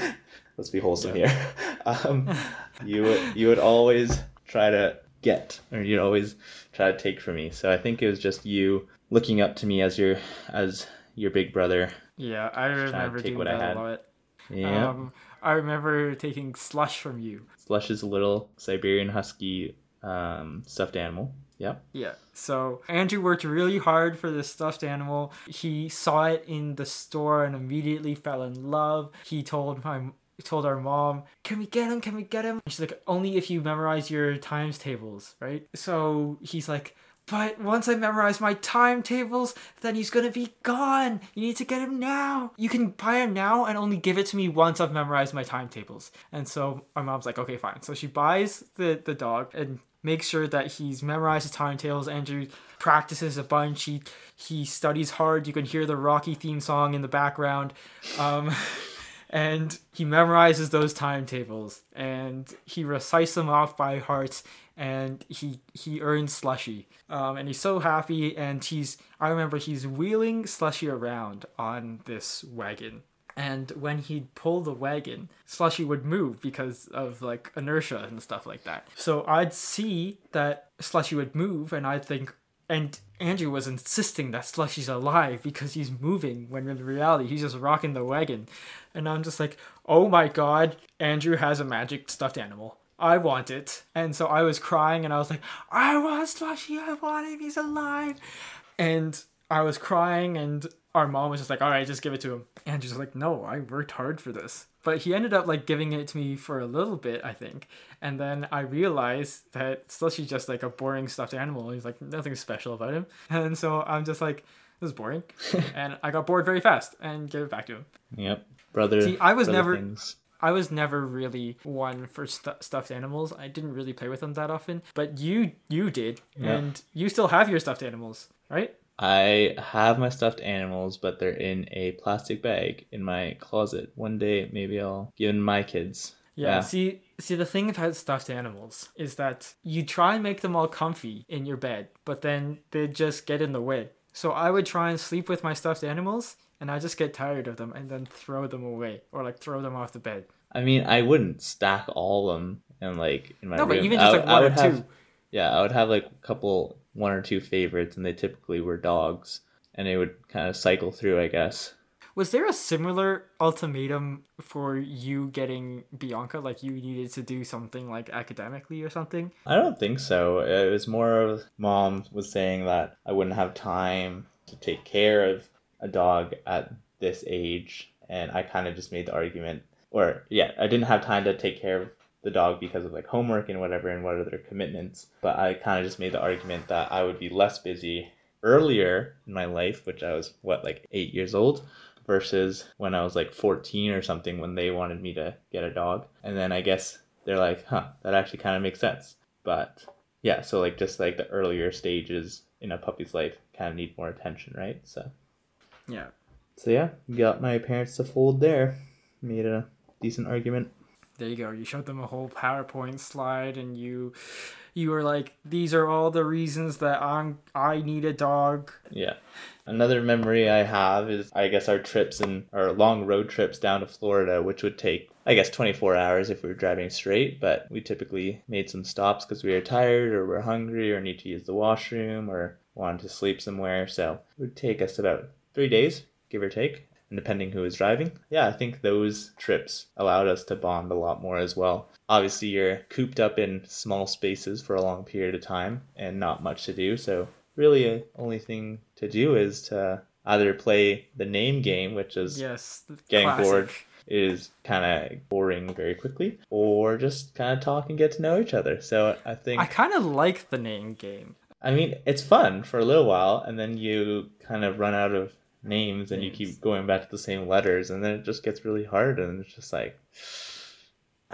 Let's be wholesome here. Um, you would you would always try to get, or you'd always try to take from me. So I think it was just you looking up to me as your as your big brother. Yeah, I remember doing what I that had. a lot. Yeah. Um, I remember taking slush from you. Slush is a little Siberian Husky um, stuffed animal. Yep. Yeah. So Andrew worked really hard for this stuffed animal. He saw it in the store and immediately fell in love. He told my told our mom, "Can we get him? Can we get him?" And she's like, "Only if you memorize your times tables, right?" So he's like, "But once I memorize my timetables, then he's gonna be gone. You need to get him now. You can buy him now and only give it to me once I've memorized my timetables." And so our mom's like, "Okay, fine." So she buys the the dog and makes sure that he's memorized his timetables. Andrew practices a bunch. He he studies hard. You can hear the Rocky theme song in the background. Um, and he memorizes those timetables and he recites them off by heart and he he earns slushy. Um, and he's so happy and he's i remember he's wheeling slushy around on this wagon. And when he'd pull the wagon slushy would move because of like inertia and stuff like that. So i'd see that slushy would move and i'd think and Andrew was insisting that Slushy's alive because he's moving when in reality he's just rocking the wagon. And I'm just like, oh my god, Andrew has a magic stuffed animal. I want it. And so I was crying and I was like, I want Slushy, I want him, he's alive. And I was crying and our mom was just like, all right, just give it to him. Andrew's like, no, I worked hard for this. But he ended up like giving it to me for a little bit, I think. And then I realized that Slushy's just like a boring stuffed animal. He's like nothing special about him. And so I'm just like, this is boring. and I got bored very fast and gave it back to him. Yep. Brother. See, I was never- things. I was never really one for stu- stuffed animals. I didn't really play with them that often, but you you did, Yeah. and you still have your stuffed animals, right? I have my stuffed animals, but they're in a plastic bag in my closet. One day, maybe I'll give them my kids. Yeah. Yeah. See, see, the thing about stuffed animals is that you try and make them all comfy in your bed, but then they just get in the way. So I would try and sleep with my stuffed animals, and I just get tired of them and then throw them away or like throw them off the bed. I mean, I wouldn't stack all of them and like in my No, but room. even I just like I one or would two. have- Yeah, I would have like a couple, one or two favorites, and they typically were dogs, and they would kind of cycle through, I guess. Was there a similar ultimatum for you getting Bianca? Like you needed to do something like academically or something? I don't think so. It was more of mom was saying that I wouldn't have time to take care of a dog at this age, and I kind of just made the argument, or yeah, I didn't have time to take care of the dog because of like homework and whatever and what other commitments. But I kind of just made the argument that I would be less busy earlier in my life, which I was what like eight years old, versus when I was like 14 or something when they wanted me to get a dog. And then I guess they're like, huh, that actually kind of makes sense. But yeah, so like just like the earlier stages in a puppy's life kind of need more attention, right? So Yeah. so yeah, got my parents to fold there. Made a decent argument. There you go. You showed them a whole PowerPoint slide and you you were like, these are all the reasons that I'm I need a dog. Yeah. Another memory I have is I guess our trips and our long road trips down to Florida, which would take I guess 24 hours if we were driving straight, but we typically made some stops because we were tired or we're hungry or need to use the washroom or wanted to sleep somewhere. So it would take us about three days, give or take, and depending who was driving. Yeah, I think those trips allowed us to bond a lot more as well. Obviously, you're cooped up in small spaces for a long period of time and not much to do, so really the only thing to do is to either play the name game, which is Yes. Getting classic. bored. is kind of boring very quickly, or just kind of talk and get to know each other. So I think I kind of like the name game. I mean, it's fun for a little while, and then you kind of run out of names and you keep going back to the same letters, and then it just gets really hard, and it's just like,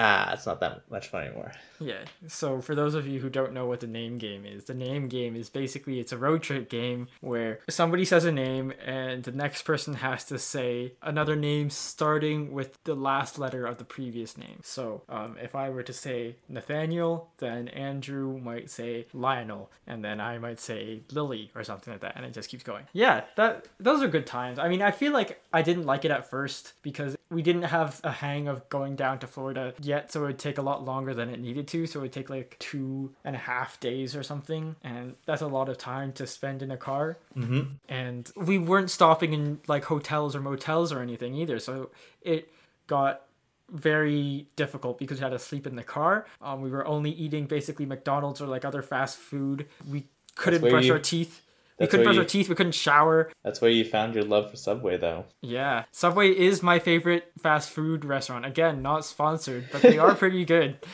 ah, it's not that much fun anymore. Yeah. So for those of you who don't know what the name game is, the name game is basically it's a road trip game where somebody says a name and the next person has to say another name starting with the last letter of the previous name. So um, if I were to say Nathaniel, then Andrew might say Lionel, and then I might say Lily or something like that, and it just keeps going. Yeah, that those are good times. I mean, I feel like I didn't like it at first because we didn't have a hang of going down to Florida yet, so it would take a lot longer than it needed to. So it would take like two and a half days or something, and that's a lot of time to spend in a car. Mm-hmm. And we weren't stopping in like hotels or motels or anything either, so it got very difficult because we had to sleep in the car. Um, we were only eating basically McDonald's or like other fast food. We couldn't brush you- our teeth. We couldn't brush you- our teeth. We couldn't shower. That's where you found your love for Subway, though. Yeah, Subway is my favorite fast food restaurant. Again, not sponsored, but they are pretty good.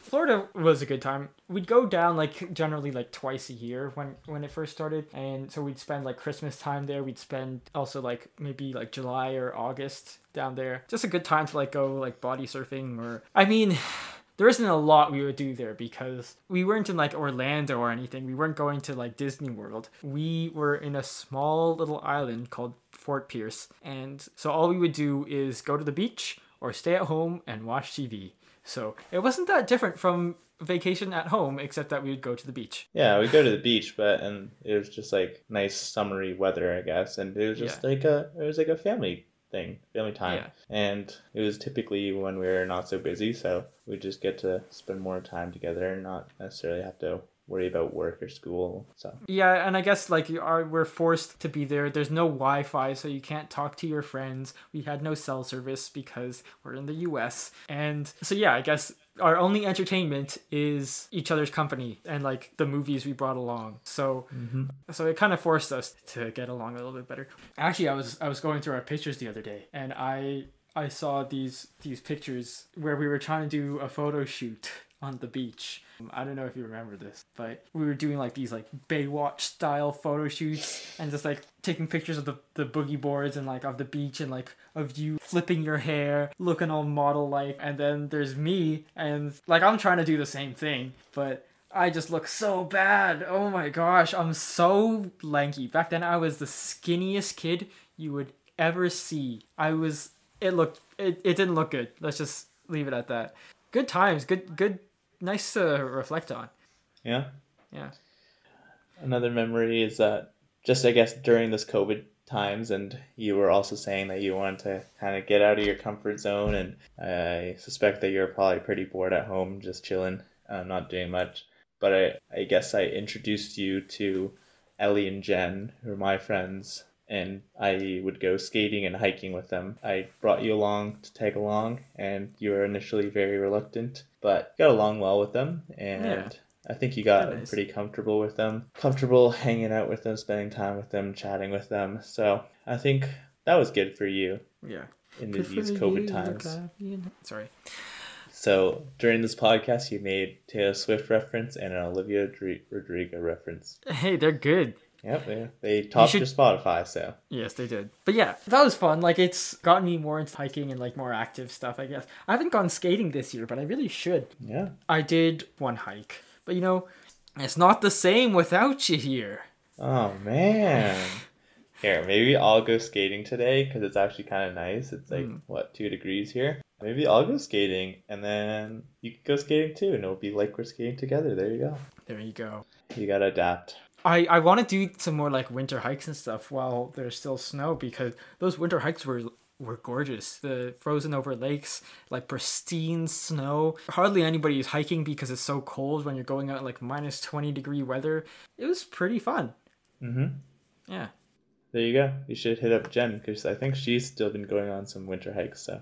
Florida was a good time. We'd go down like generally like twice a year when when it first started, and so we'd spend like Christmas time there. We'd spend also like maybe like July or August down there. Just a good time to like go like body surfing or I mean. There isn't a lot we would do there because we weren't in like Orlando or anything. We weren't going to like Disney World. We were in a small little island called Fort Pierce. And so all we would do is go to the beach or stay at home and watch TV. So it wasn't that different from vacation at home, except that we would go to the beach. Yeah, we go to the beach, but and it was just like nice summery weather, I guess, and it was just like a it was like a family thing, family time, Yeah. and it was typically when we were not so busy, so we just get to spend more time together and not necessarily have to worry about work or school. So Yeah, and I guess like you are we're forced to be there. There's no Wi-Fi, so you can't talk to your friends. We had no cell service because we're in the U.S. And so yeah, I guess our only entertainment is each other's company and like the movies we brought along. So mm-hmm. so it kind of forced us to get along a little bit better. Actually, I was I was going through our pictures the other day, and I I saw these these pictures where we were trying to do a photo shoot on the beach. I don't know if you remember this, but we were doing like these like Baywatch style photo shoots and just like taking pictures of the, the boogie boards and like of the beach and like of you flipping your hair, looking all model like, and then there's me and like I'm trying to do the same thing, but I just look so bad. Oh my gosh, I'm so lanky. Back then I was the skinniest kid you would ever see. I was it looked it, it didn't look good. Let's just leave it at that. Good times, good good nice to reflect on. yeah, Yeah. another memory is that just I guess during this COVID times, and you were also saying that you wanted to kind of get out of your comfort zone, and I suspect that you're probably pretty bored at home, just chilling, uh, not doing much. But I, I guess I introduced you to Ellie and Jen, who are my friends, and I would go skating and hiking with them. I brought you along to tag along, and you were initially very reluctant, but got along well with them, and Yeah. I think you got is. pretty comfortable with them, comfortable hanging out with them, spending time with them, chatting with them. So I think that was good for you Yeah. in these COVID times. Sorry. So during this podcast, you made Taylor Swift reference and an Olivia Dri- Rodrigo reference. Hey, they're good. Yep, they, they topped should- your Spotify. So Yes, they did. But yeah, that was fun. Like it's gotten me more into hiking and like more active stuff, I guess. I haven't gone skating this year, but I really should. yeah, I did one hike. But you know, it's not the same without you here. Oh man. Here, maybe I'll go skating today because it's actually kind of nice. It's like Mm. what two degrees here. Maybe I'll go skating and then you can go skating too, and it'll be like we're skating together. There you go. There you go. You gotta adapt. I, I want to do some more like winter hikes and stuff while there's still snow because those winter hikes were were gorgeous. The frozen over lakes, like pristine snow. Hardly anybody is hiking because it's so cold when you're going out like minus 20 degree weather. It was pretty fun. Mm-hmm. Yeah. There you go. You should hit up Jen because I think she's still been going on some winter hikes. So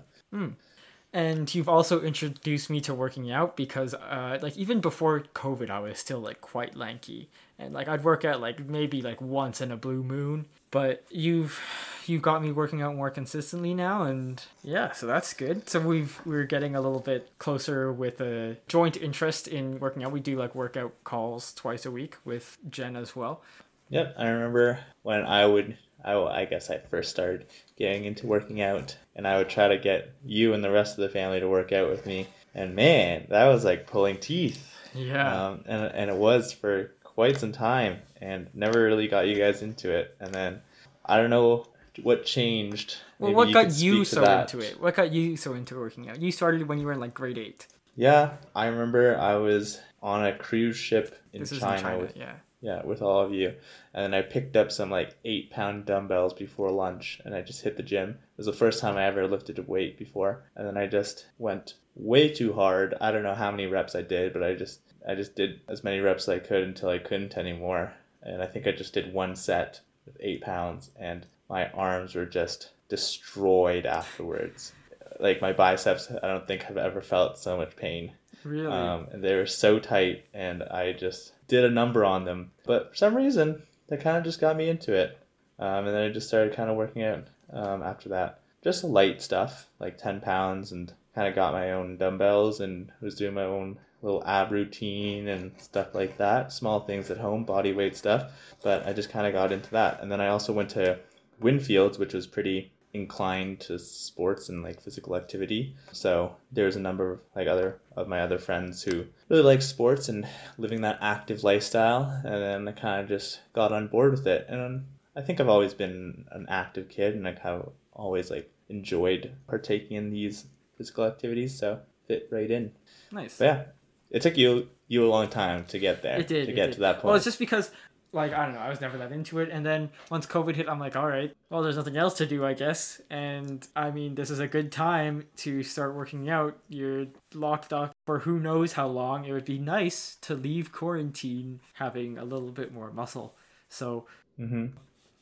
And you've also introduced me to working out because, uh, like, even before COVID, I was still like quite lanky, and like I'd work out like maybe like once in a blue moon. But you've you've got me working out more consistently now, and yeah, so that's good. So we've we're getting a little bit closer with a joint interest in working out. We do like workout calls twice a week with Jen as well. Yep, I remember when I would, I, I guess I first started getting into working out, and I would try to get you and the rest of the family to work out with me. And man, that was like pulling teeth. Yeah. Um, and, and it was for quite some time, and never really got you guys into it. And then I don't know what changed. well, Maybe what got you so that. into it? What got you so into working out? You started when you were in like grade eight. Yeah, I remember I was on a cruise ship in This China, in China. with Yeah. Yeah, with all of you. And then I picked up some like eight pound dumbbells before lunch and I just hit the gym. It was the first time I ever lifted a weight before. And then I just went way too hard. I don't know how many reps I did, but I just I just did as many reps as I could until I couldn't anymore. And I think I just did one set with eight pounds and my arms were just destroyed afterwards. Like my biceps I don't think have ever felt so much pain. Really? Um, and they were so tight, and I just did a number on them. But for some reason, that kind of just got me into it. Um, and then I just started kind of working out um, after that. Just light stuff, like 10 pounds, and kind of got my own dumbbells and was doing my own little ab routine and stuff like that. Small things at home, body weight stuff. But I just kind of got into that. And then I also went to Winfields, which was pretty inclined to sports and like physical activity. So there's a number of like other of my other friends who really like sports and living that active lifestyle and then I kind of just got on board with it and I think I've always been an active kid, and like have always like enjoyed partaking in these physical activities, so fit right in. Nice. But yeah, it took you you a long time to get there. It did to it get did. to that point. Well, it's just because, like, I don't know, I was never that into it, and then once COVID hit, I'm like, all right, well, there's nothing else to do, I guess. And I mean, this is a good time to start working out. You're locked up for who knows how long. It would be nice to leave quarantine having a little bit more muscle. So hmm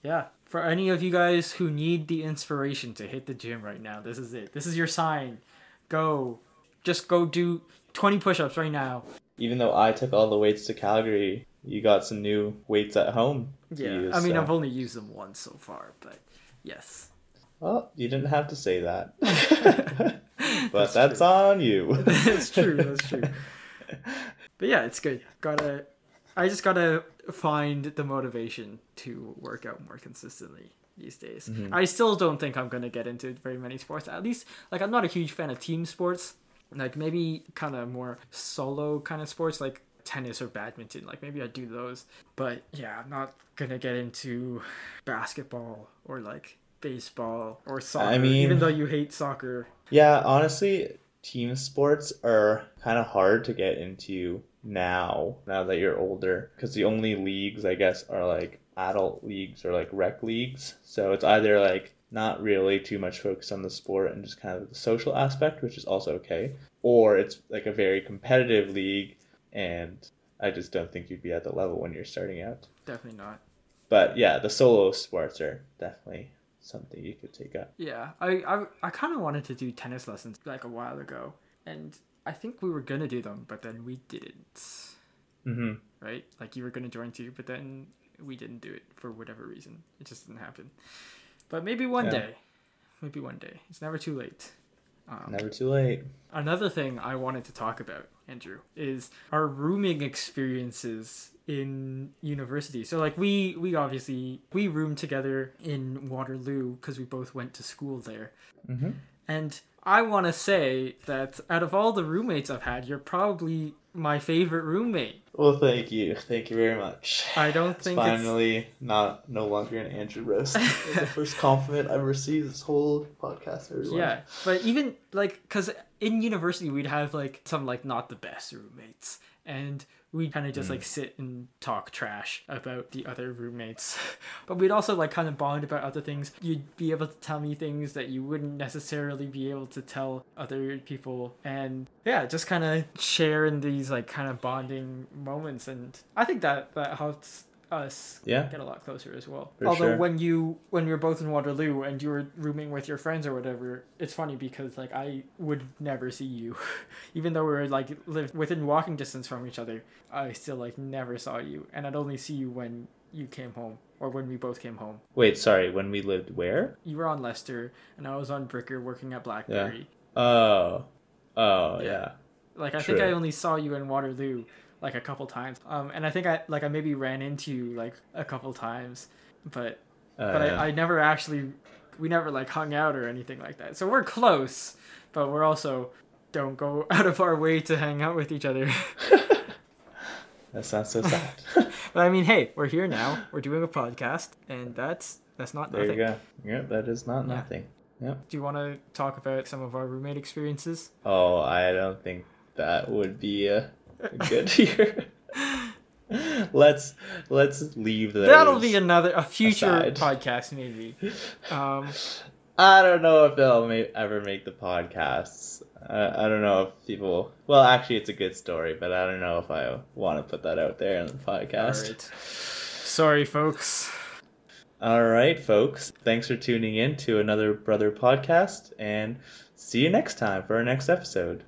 yeah, for any of you guys who need the inspiration to hit the gym right now, this is it. This is your sign. Go, just go do 20 push-ups right now. Even though I took all the weights to Calgary, you got some new weights at home. Yeah, use, I mean, so- I've only used them once so far, but yes. Well, you didn't have to say that. but That's that's, on you. that's true. That's true. But yeah, it's good. Gotta, I just gotta find the motivation to work out more consistently these days. Mm-hmm. I still don't think I'm gonna get into very many sports. At least, like, I'm not a huge fan of team sports. Like maybe kind of more solo kind of sports, like tennis or badminton. Like maybe I do those. But yeah, I'm not gonna get into basketball or like baseball or soccer. i mean- even though you hate soccer. Yeah, honestly, team sports are kind of hard to get into now, now that you're older, because the only leagues, I guess, are like adult leagues or like rec leagues. So it's either like not really too much focus on the sport and just kind of the social aspect, which is also okay, or it's like a very competitive league, and I just don't think you'd be at the level when you're starting out. Definitely not. But yeah, the solo sports are definitely something you could take up. Yeah, I I, I kind of wanted to do tennis lessons like a while ago, and I think we were gonna do them, but then we didn't. Mm-hmm. Right? Like you were gonna join too, but then we didn't do it for whatever reason. It just didn't happen. But maybe one Yeah. day. Maybe one day. It's never too late. Um, Never too late. Another thing I wanted to talk about, Andrew, is our rooming experiences in university. So like we we obviously we roomed together in Waterloo because we both went to school there. Mm-hmm. And I want to say that out of all the roommates I've had, you're probably my favorite roommate. Well, thank you. Thank you very much. I don't It's think it's finally not no longer an Andrew roast. The first compliment I've received this whole podcast. Everyone. Yeah, but even like, cause in university we'd have like some like not the best roommates, and we'd kind of just like mm. sit and talk trash about the other roommates. but we'd also like kind of bond about other things. You'd be able to tell me things that you wouldn't necessarily be able to tell other people, and yeah, just kind of share in these like kind of bonding moments, and I think that that helps us Yeah. get a lot closer as well. For Although sure. when you when we were both in Waterloo and you were rooming with your friends or whatever, it's funny because like I would never see you, even though we were like lived within walking distance from each other. I still like never saw you, and I'd only see you when you came home or when we both came home. Wait, sorry. When we lived where? You were on Lester, and I was on Bricker working at BlackBerry. Oh. Oh Yeah. yeah. Like I think I only saw you in Waterloo like a couple times. Um, and I think I like I maybe ran into you like a couple times, but Uh, but. I, I never actually we never like hung out or anything like that so we're close but we're also don't go out of our way to hang out with each other That sounds so sad. but i mean hey we're here now we're doing a podcast and that's that's not there nothing you go. Yep, that is not Yeah. nothing. Yep. do you want to talk about some of our roommate experiences Oh, I don't think that would be uh, good here. let's let's leave that. that'll be another a future aside. podcast maybe um I don't know if they'll ma- ever make the podcasts. Uh, I don't know if people. Well, actually, it's a good story, but I don't know if I want to put that out there in the podcast. right sorry folks All right, folks. Thanks for tuning in to another Brother podcast, and see you next time for our next episode.